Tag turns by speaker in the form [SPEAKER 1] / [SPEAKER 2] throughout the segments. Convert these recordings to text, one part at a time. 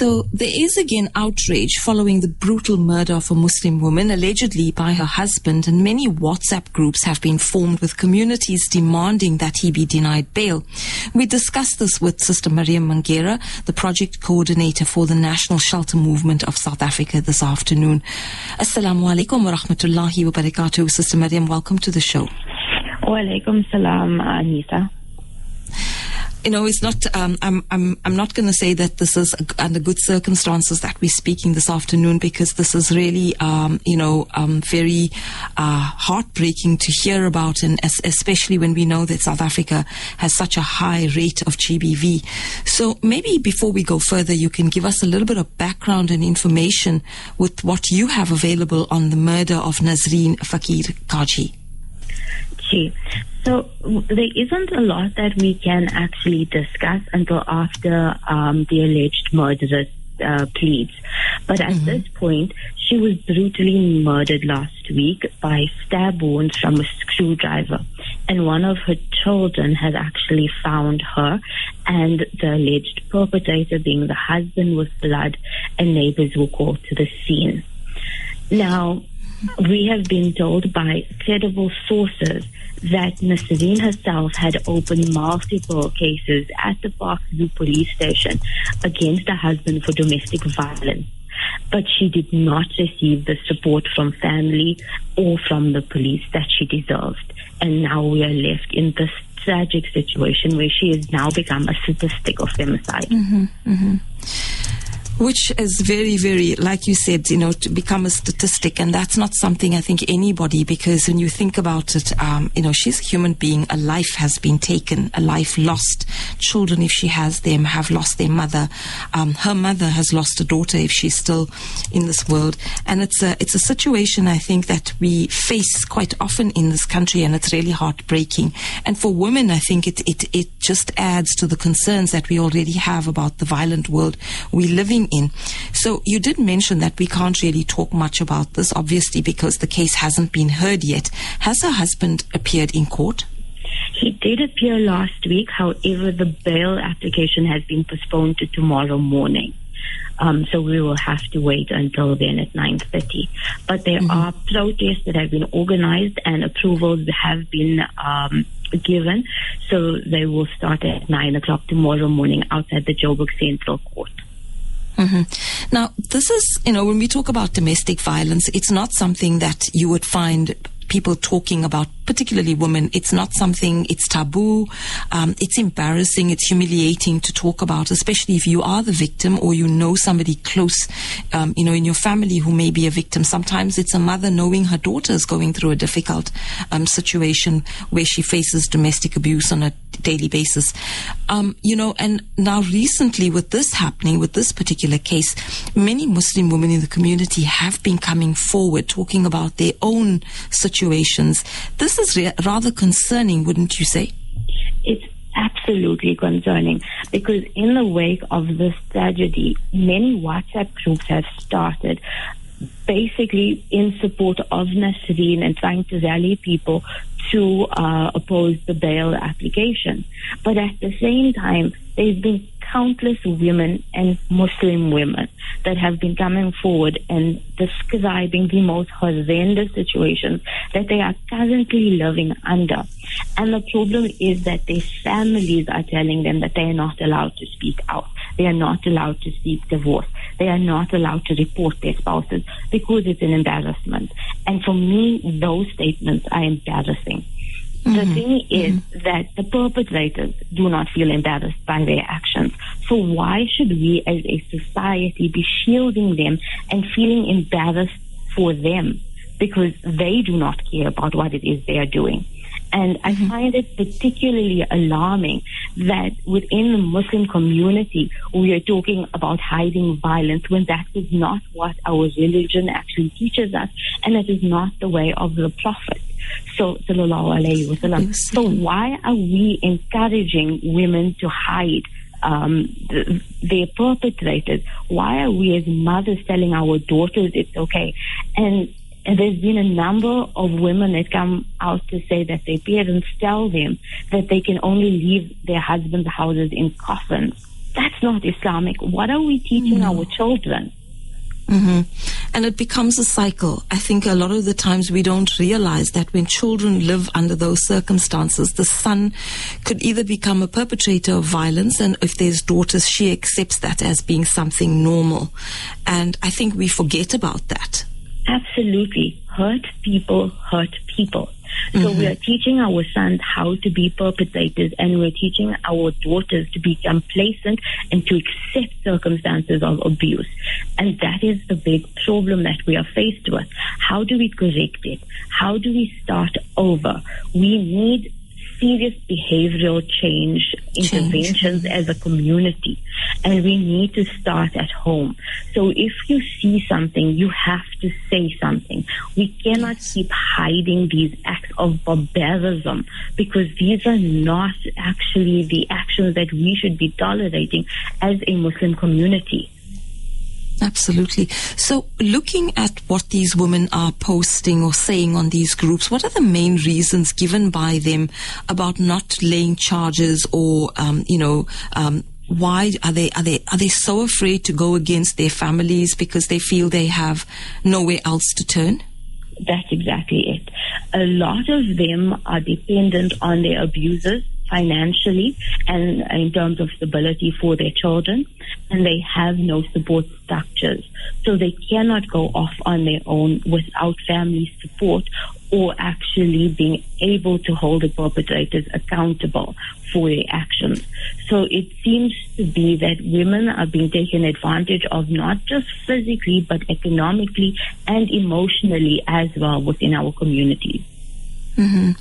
[SPEAKER 1] So there is again outrage following the brutal murder of a Muslim woman, allegedly by her husband, and many WhatsApp groups have been formed with communities demanding that he be denied bail. We discussed this with Sister Maria Mangera, the project coordinator for the National Shelter Movement of South Africa this afternoon. Assalamu alaikum wa rahmatullahi wa barakatuh. Sister Mariam, welcome to the show.
[SPEAKER 2] Wa alaikum salam, Anita
[SPEAKER 1] you know, it's not. Um, I'm. I'm. I'm not going to say that this is under good circumstances that we're speaking this afternoon because this is really, um, you know, um, very uh, heartbreaking to hear about, and especially when we know that South Africa has such a high rate of GBV. So maybe before we go further, you can give us a little bit of background and information with what you have available on the murder of Nazreen Fakir Kaji.
[SPEAKER 2] So there isn't a lot that we can actually discuss until after um, the alleged murderess uh, pleads. But at mm-hmm. this point, she was brutally murdered last week by stab wounds from a screwdriver. And one of her children has actually found her, and the alleged perpetrator, being the husband with blood, and neighbors were called to the scene. Now, we have been told by credible sources that Nasreen herself had opened multiple cases at the Park Zoo police station against her husband for domestic violence. But she did not receive the support from family or from the police that she deserved. And now we are left in this tragic situation where she has now become a statistic of femicide.
[SPEAKER 1] Mm-hmm, mm-hmm which is very, very, like you said, you know, to become a statistic. And that's not something I think anybody, because when you think about it, um, you know, she's a human being. A life has been taken, a life lost. Children, if she has them, have lost their mother. Um, her mother has lost a daughter if she's still in this world. And it's a, it's a situation I think that we face quite often in this country, and it's really heartbreaking. And for women, I think it, it, it just adds to the concerns that we already have about the violent world we're living in. So you did mention that we can't really talk much about this, obviously, because the case hasn't been heard yet. Has her husband appeared in court?
[SPEAKER 2] He did appear last week. However, the bail application has been postponed to tomorrow morning. Um, so we will have to wait until then at 9.30. But there mm-hmm. are protests that have been organized and approvals have been um, given. So they will start at 9 o'clock tomorrow morning outside the Joburg Central Court.
[SPEAKER 1] Mm-hmm. Now, this is, you know, when we talk about domestic violence, it's not something that you would find people talking about particularly women. It's not something, it's taboo, um, it's embarrassing, it's humiliating to talk about, especially if you are the victim or you know somebody close, um, you know, in your family who may be a victim. Sometimes it's a mother knowing her daughter is going through a difficult um, situation where she faces domestic abuse on a daily basis. Um, you know, and now recently with this happening, with this particular case, many Muslim women in the community have been coming forward talking about their own situations. This is re- rather concerning, wouldn't you say?
[SPEAKER 2] It's absolutely concerning because in the wake of this tragedy, many WhatsApp groups have started basically in support of Nasreen and trying to rally people to uh, oppose the bail application. But at the same time, they've been countless women and Muslim women that have been coming forward and describing the most horrendous situations that they are currently living under. And the problem is that their families are telling them that they are not allowed to speak out. They are not allowed to seek divorce. They are not allowed to report their spouses because it's an embarrassment. And for me, those statements are embarrassing. Mm-hmm. The thing is mm-hmm. that the perpetrators do not feel embarrassed by their actions. So why should we as a society be shielding them and feeling embarrassed for them because they do not care about what it is they are doing? And I mm-hmm. find it particularly alarming that within the Muslim community, we are talking about hiding violence when that is not what our religion actually teaches us, and that is not the way of the Prophet. So, sallallahu alayhi wasallam. So, why are we encouraging women to hide? Um, the, their perpetrators. Why are we as mothers telling our daughters it's okay? And and there's been a number of women that come out to say that their parents tell them that they can only leave their husbands' houses in coffins. That's not Islamic. What are we teaching no. our children?
[SPEAKER 1] Mm-hmm. And it becomes a cycle. I think a lot of the times we don't realize that when children live under those circumstances, the son could either become a perpetrator of violence, and if there's daughters, she accepts that as being something normal. And I think we forget about that.
[SPEAKER 2] Absolutely. Hurt people hurt people. So mm-hmm. we are teaching our sons how to be perpetrators and we're teaching our daughters to be complacent and to accept circumstances of abuse. And that is the big problem that we are faced with. How do we correct it? How do we start over? We need serious behavioral change interventions as a community. And we need to start at home. So if you see something, you have to say something. We cannot keep hiding these acts of barbarism because these are not actually the actions that we should be tolerating as a Muslim community.
[SPEAKER 1] Absolutely. So, looking at what these women are posting or saying on these groups, what are the main reasons given by them about not laying charges or, um, you know, um, why are they are they are they so afraid to go against their families because they feel they have nowhere else to turn?
[SPEAKER 2] That's exactly it. A lot of them are dependent on their abusers financially and in terms of stability for their children, and they have no support structures. So they cannot go off on their own without family support or actually being able to hold the perpetrators accountable for their actions. So it seems to be that women are being taken advantage of not just physically but economically and emotionally as well within our communities.
[SPEAKER 1] Mm-hmm.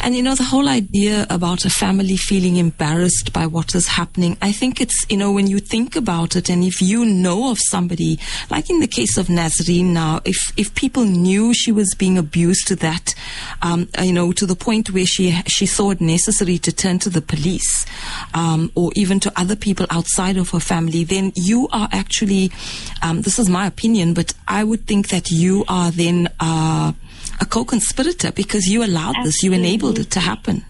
[SPEAKER 1] And you know, the whole idea about a family feeling embarrassed by what is happening, I think it's, you know, when you think about it and if you know of somebody, like in the case of Nazreen now, if, if people knew she was being abused to that, um, you know, to the point where she, she saw it necessary to turn to the police, um, or even to other people outside of her family, then you are actually, um, this is my opinion, but I would think that you are then, uh, a co-conspirator because you allowed Absolutely. this, you enabled it to happen.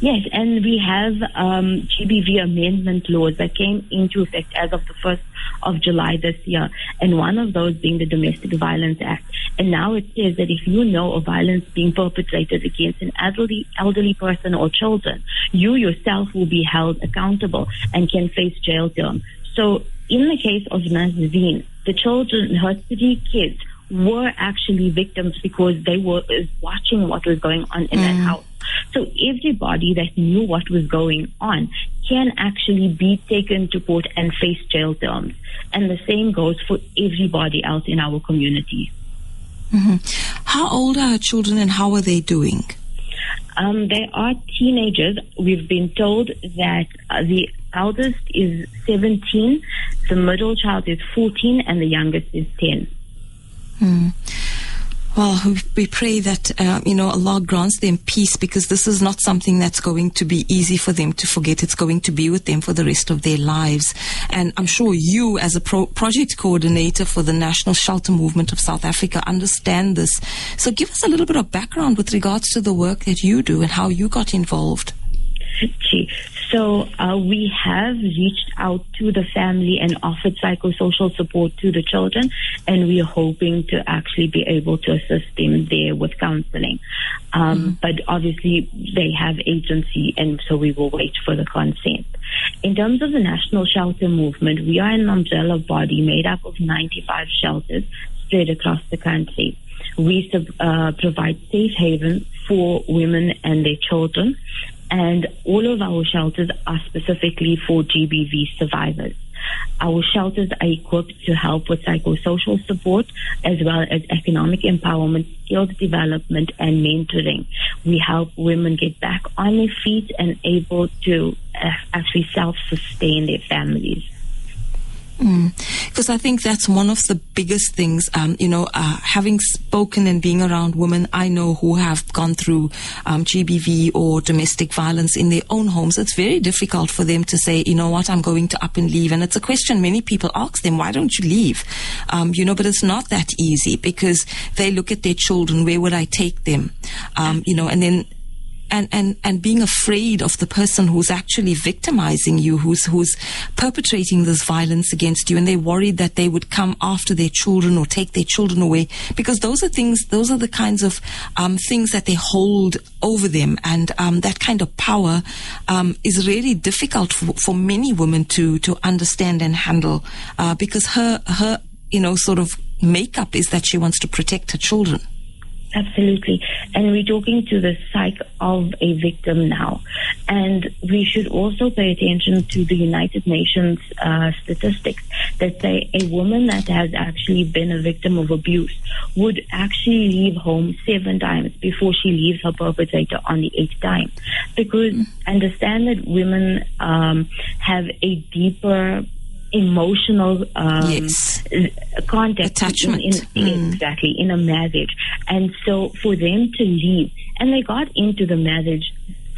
[SPEAKER 2] Yes, and we have um, GBV amendment laws that came into effect as of the 1st of July this year, and one of those being the Domestic Violence Act. And now it says that if you know of violence being perpetrated against an elderly, elderly person or children, you yourself will be held accountable and can face jail term. So in the case of Nazreen, the children, her three kids, were actually victims because they were watching what was going on in mm. that house. So everybody that knew what was going on can actually be taken to court and face jail terms. And the same goes for everybody else in our community.
[SPEAKER 1] Mm-hmm. How old are our children and how are they doing?
[SPEAKER 2] Um, they are teenagers. We've been told that uh, the eldest is 17, the middle child is 14, and the youngest is 10.
[SPEAKER 1] Mm. Well, we pray that, uh, you know, Allah grants them peace because this is not something that's going to be easy for them to forget. It's going to be with them for the rest of their lives. And I'm sure you, as a pro- project coordinator for the National Shelter Movement of South Africa, understand this. So give us a little bit of background with regards to the work that you do and how you got involved.
[SPEAKER 2] So uh, we have reached out to the family and offered psychosocial support to the children, and we are hoping to actually be able to assist them there with counseling. Um, mm-hmm. But obviously, they have agency, and so we will wait for the consent. In terms of the national shelter movement, we are an umbrella body made up of 95 shelters spread across the country. We uh, provide safe haven for women and their children and all of our shelters are specifically for GBV survivors. Our shelters are equipped to help with psychosocial support as well as economic empowerment, skills development, and mentoring. We help women get back on their feet and able to uh, actually self-sustain their families.
[SPEAKER 1] Because mm. I think that's one of the biggest things. Um, you know, uh, having spoken and being around women I know who have gone through um, GBV or domestic violence in their own homes, it's very difficult for them to say, you know what, I'm going to up and leave. And it's a question many people ask them, why don't you leave? Um, you know, but it's not that easy because they look at their children, where would I take them? Um, you know, and then and, and, and being afraid of the person who's actually victimizing you, who's, who's perpetrating this violence against you. And they're worried that they would come after their children or take their children away because those are things, those are the kinds of um, things that they hold over them. And um, that kind of power um, is really difficult for, for many women to, to understand and handle uh, because her, her, you know, sort of makeup is that she wants to protect her children.
[SPEAKER 2] Absolutely. And we're talking to the psyche of a victim now. And we should also pay attention to the United Nations uh, statistics that say a woman that has actually been a victim of abuse would actually leave home seven times before she leaves her perpetrator on the eighth time. Because mm. understand that women um, have a deeper emotional um,
[SPEAKER 1] yes.
[SPEAKER 2] contact
[SPEAKER 1] attachment
[SPEAKER 2] in, in, mm. exactly in a marriage and so for them to leave and they got into the marriage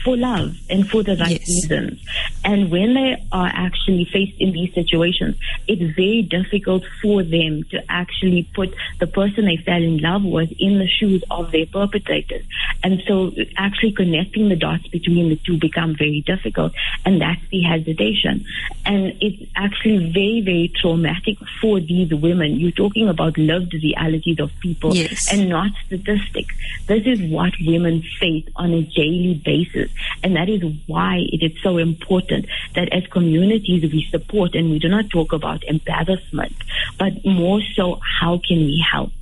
[SPEAKER 2] for love and for the right yes. reasons. And when they are actually faced in these situations, it's very difficult for them to actually put the person they fell in love with in the shoes of their perpetrators. And so actually connecting the dots between the two become very difficult. And that's the hesitation. And it's actually very, very traumatic for these women. You're talking about lived realities of people
[SPEAKER 1] yes.
[SPEAKER 2] and not statistics. This is what women face on a daily basis. And that is why it is so important that as communities we support and we do not talk about embarrassment, but more so how can we help?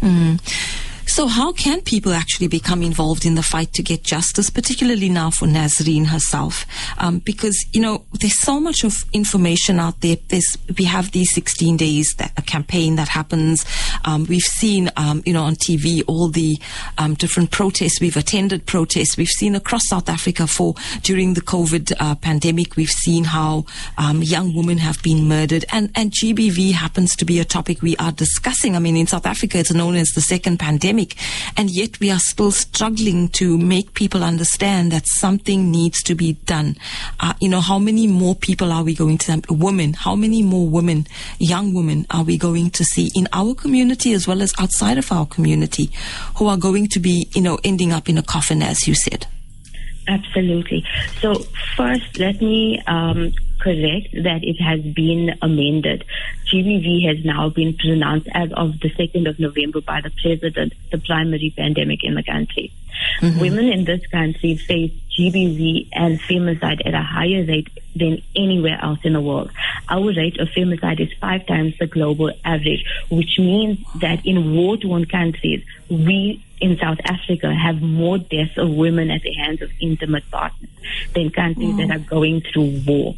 [SPEAKER 1] Mm. So, how can people actually become involved in the fight to get justice, particularly now for Nazreen herself? Um, because you know there's so much of information out there. There's, we have these 16 days that a campaign that happens. Um, we've seen um, you know on TV all the um, different protests. We've attended protests. We've seen across South Africa for during the COVID uh, pandemic. We've seen how um, young women have been murdered, and and GBV happens to be a topic we are discussing. I mean, in South Africa, it's known as the second pandemic pandemic. And yet we are still struggling to make people understand that something needs to be done. Uh, you know, how many more people are we going to, women, how many more women, young women are we going to see in our community as well as outside of our community who are going to be, you know, ending up in a coffin, as you said?
[SPEAKER 2] Absolutely. So first, let me um, correct that it has been amended. GBV has now been pronounced as of the 2nd of November by the president the primary pandemic in the country. Mm-hmm. Women in this country face GBV and femicide at a higher rate than anywhere else in the world. Our rate of femicide is five times the global average, which means that in war-torn countries, we in South Africa have more deaths of women at the hands of intimate partners than countries that are going through war.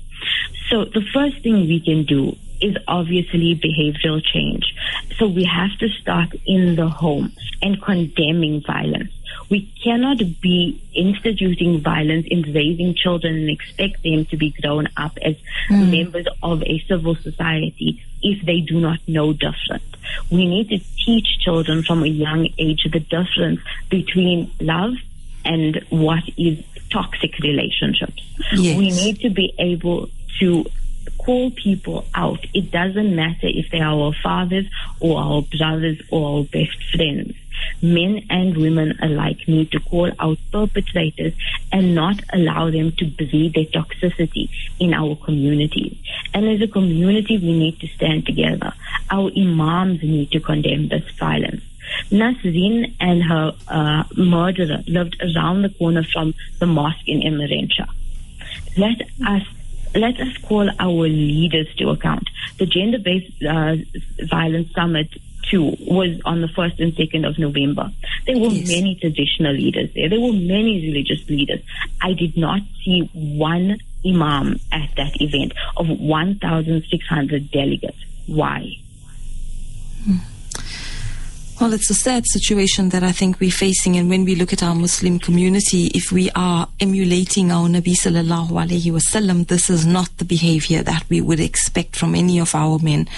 [SPEAKER 2] So the first thing we can do is obviously behavioral change. So we have to start in the home and condemning violence. We cannot be instituting violence in raising children and expect them to be grown up as mm. members of a civil society if they do not know different. We need to teach children from a young age the difference between love and what is toxic relationships.
[SPEAKER 1] Yes.
[SPEAKER 2] We need to be able to call people out. It doesn't matter if they are our fathers or our brothers or our best friends. Men and women alike need to call out perpetrators and not allow them to breed their toxicity in our communities. And as a community, we need to stand together. Our imams need to condemn this violence. Nasreen and her uh, murderer lived around the corner from the mosque in Emmarentia. Let us let us call our leaders to account. The Gender Based uh, Violence Summit two was on the 1st and 2nd of November. There were yes. many traditional leaders there. There were many religious leaders. I did not see one imam at that event of 1,600 delegates. Why?
[SPEAKER 1] Hmm. Well, it's a sad situation that I think we're facing. And when we look at our Muslim community, if we are emulating our Nabi sallallahu alayhi wasallam, this is not the behavior that we would expect from any of our men.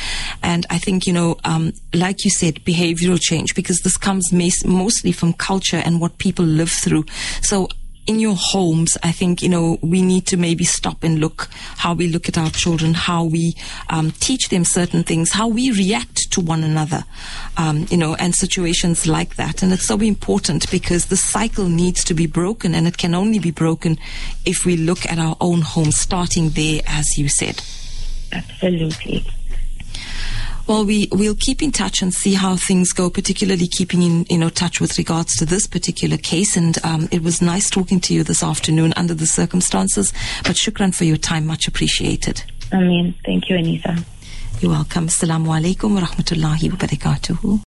[SPEAKER 1] And I think, you know, um, like you said, behavioral change, because this comes mostly from culture and what people live through. So in your homes, I think, you know, we need to maybe stop and look how we look at our children, how we um, teach them certain things, how we react to one another, um, you know, and situations like that. And it's so important because the cycle needs to be broken, and it can only be broken if we look at our own home, starting there, as you said.
[SPEAKER 2] Absolutely.
[SPEAKER 1] Well, we we'll keep in touch and see how things go, particularly keeping in you know touch with regards to this particular case. And um, it was nice talking to you this afternoon under the circumstances. But shukran for your time, much appreciated.
[SPEAKER 2] I mean, thank you, Anita.
[SPEAKER 1] You're welcome. Assalamu alaikum wa rahmatullahi wa barakatuhu.